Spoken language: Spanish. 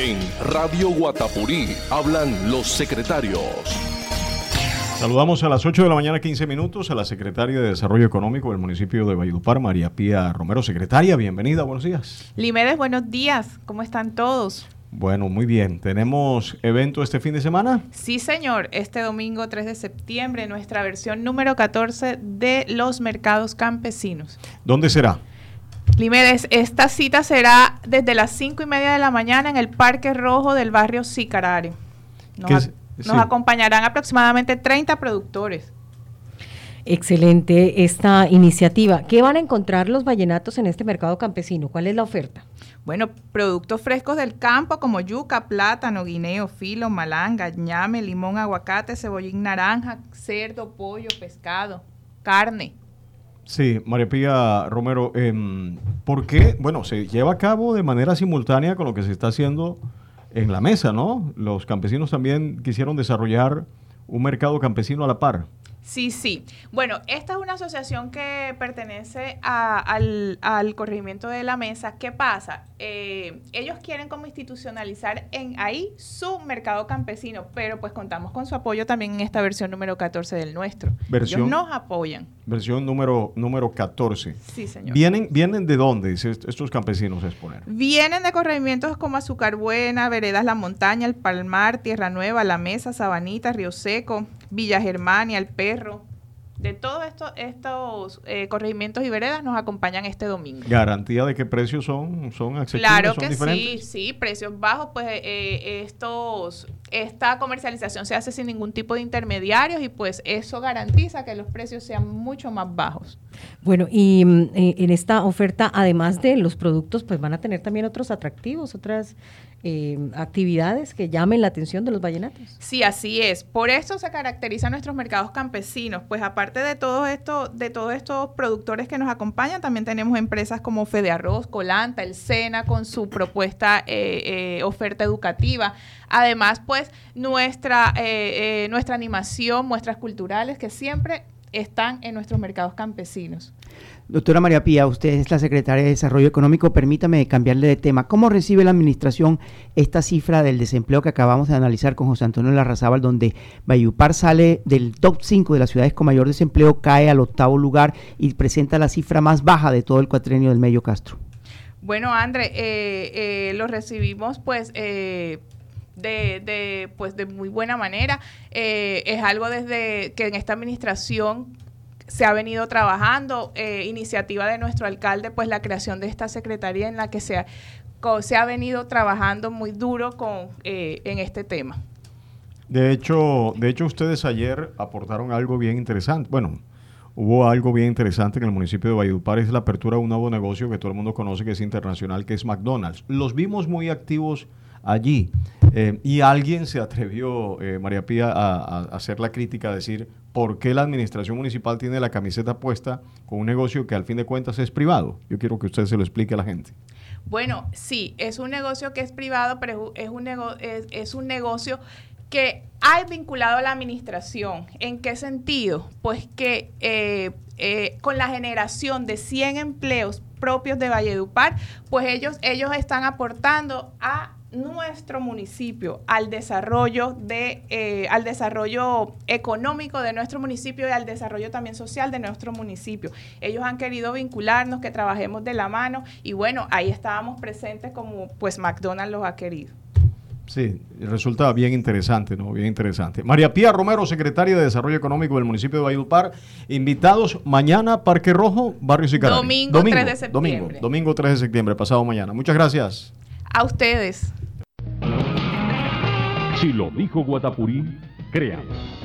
En Radio Guatapurí hablan los secretarios. Saludamos a las 8 de la mañana, 15 minutos, a la secretaria de Desarrollo Económico del municipio de Valledupar, María Pía Romero. Secretaria, bienvenida, buenos días. Limedes, buenos días, ¿cómo están todos? Bueno, muy bien. ¿Tenemos evento este fin de semana? Sí, señor. Este domingo 3 de septiembre, nuestra versión número 14 de los mercados campesinos. ¿Dónde será? Limedes, esta cita será desde las 5 y media de la mañana en el Parque Rojo del barrio Sicarare. Nos, nos acompañarán aproximadamente 30 productores. Excelente esta iniciativa. ¿Qué van a encontrar los vallenatos en este mercado campesino? ¿Cuál es la oferta? Bueno, productos frescos del campo como yuca, plátano, guineo, filo, malanga, ñame, limón, aguacate, cebollín naranja, cerdo, pollo, pescado, carne. Sí, María Pía Romero, eh, ¿por qué? Bueno, se lleva a cabo de manera simultánea con lo que se está haciendo en la mesa, ¿no? Los campesinos también quisieron desarrollar un mercado campesino a la par. Sí, sí. Bueno, esta es una asociación que pertenece al, al, corregimiento de la mesa. ¿Qué pasa? Eh, ellos quieren como institucionalizar en ahí su mercado campesino, pero pues contamos con su apoyo también en esta versión número 14 del nuestro. Versión, ellos nos apoyan. Versión número, número 14. Sí, señor. ¿Vienen, ¿Vienen de dónde estos campesinos a exponer? Vienen de corregimientos como Azúcar Buena, Veredas La Montaña, El Palmar, Tierra Nueva, La Mesa, Sabanita, Río Seco, Villa Germania, El Perro. De todos estos, estos eh, corregimientos y veredas nos acompañan este domingo. ¿Garantía de qué precios son, son accesibles? Claro son que diferentes? sí, sí, precios bajos, pues eh, estos, esta comercialización se hace sin ningún tipo de intermediarios y pues eso garantiza que los precios sean mucho más bajos. Bueno, y mm, eh, en esta oferta, además de los productos, pues van a tener también otros atractivos, otras eh, actividades que llamen la atención de los vallenatos. Sí, así es. Por eso se caracterizan nuestros mercados campesinos. Pues aparte de todo esto, de todos estos productores que nos acompañan, también tenemos empresas como Fede Arroz, Colanta, El Sena, con su propuesta eh, eh, oferta educativa. Además, pues nuestra, eh, nuestra animación, muestras culturales que siempre están en nuestros mercados campesinos. Doctora María Pía, usted es la secretaria de Desarrollo Económico. Permítame cambiarle de tema. ¿Cómo recibe la administración esta cifra del desempleo que acabamos de analizar con José Antonio Larrazábal, donde Bayupar sale del top 5 de las ciudades con mayor desempleo, cae al octavo lugar y presenta la cifra más baja de todo el cuatrenio del Medio Castro? Bueno, André, eh, eh, lo recibimos pues... Eh, de, pues de muy buena manera. Eh, es algo desde que en esta administración se ha venido trabajando, eh, iniciativa de nuestro alcalde, pues la creación de esta secretaría en la que se ha, se ha venido trabajando muy duro con, eh, en este tema. De hecho, de hecho, ustedes ayer aportaron algo bien interesante. Bueno, hubo algo bien interesante en el municipio de Valledupar, es la apertura de un nuevo negocio que todo el mundo conoce, que es internacional, que es McDonald's. Los vimos muy activos allí. Eh, y alguien se atrevió, eh, María Pía, a, hacer la crítica, a decir por qué la administración municipal tiene la camiseta puesta con un negocio que al fin de cuentas es privado. Yo quiero que usted se lo explique a la gente. Bueno, sí, es un negocio que es privado, pero es un, nego es, es un negocio que hay vinculado a la administración. ¿En qué sentido? Pues que eh, eh, con la generación de 100 empleos propios de Valledupar, pues ellos, ellos están aportando a nuestro municipio al desarrollo de eh, al desarrollo económico de nuestro municipio y al desarrollo también social de nuestro municipio. Ellos han querido vincularnos, que trabajemos de la mano y bueno, ahí estábamos presentes como pues McDonald's los ha querido. Sí, resulta bien interesante, ¿no? Bien interesante. María Pía Romero, secretaria de Desarrollo Económico del municipio de Valledupar. Invitados mañana, Parque Rojo, Barrio Sicarari. Domingo, domingo 3 de septiembre. Domingo, domingo 3 de septiembre, pasado mañana. Muchas gracias. A ustedes. Si lo dijo Guatapurí, créanlo.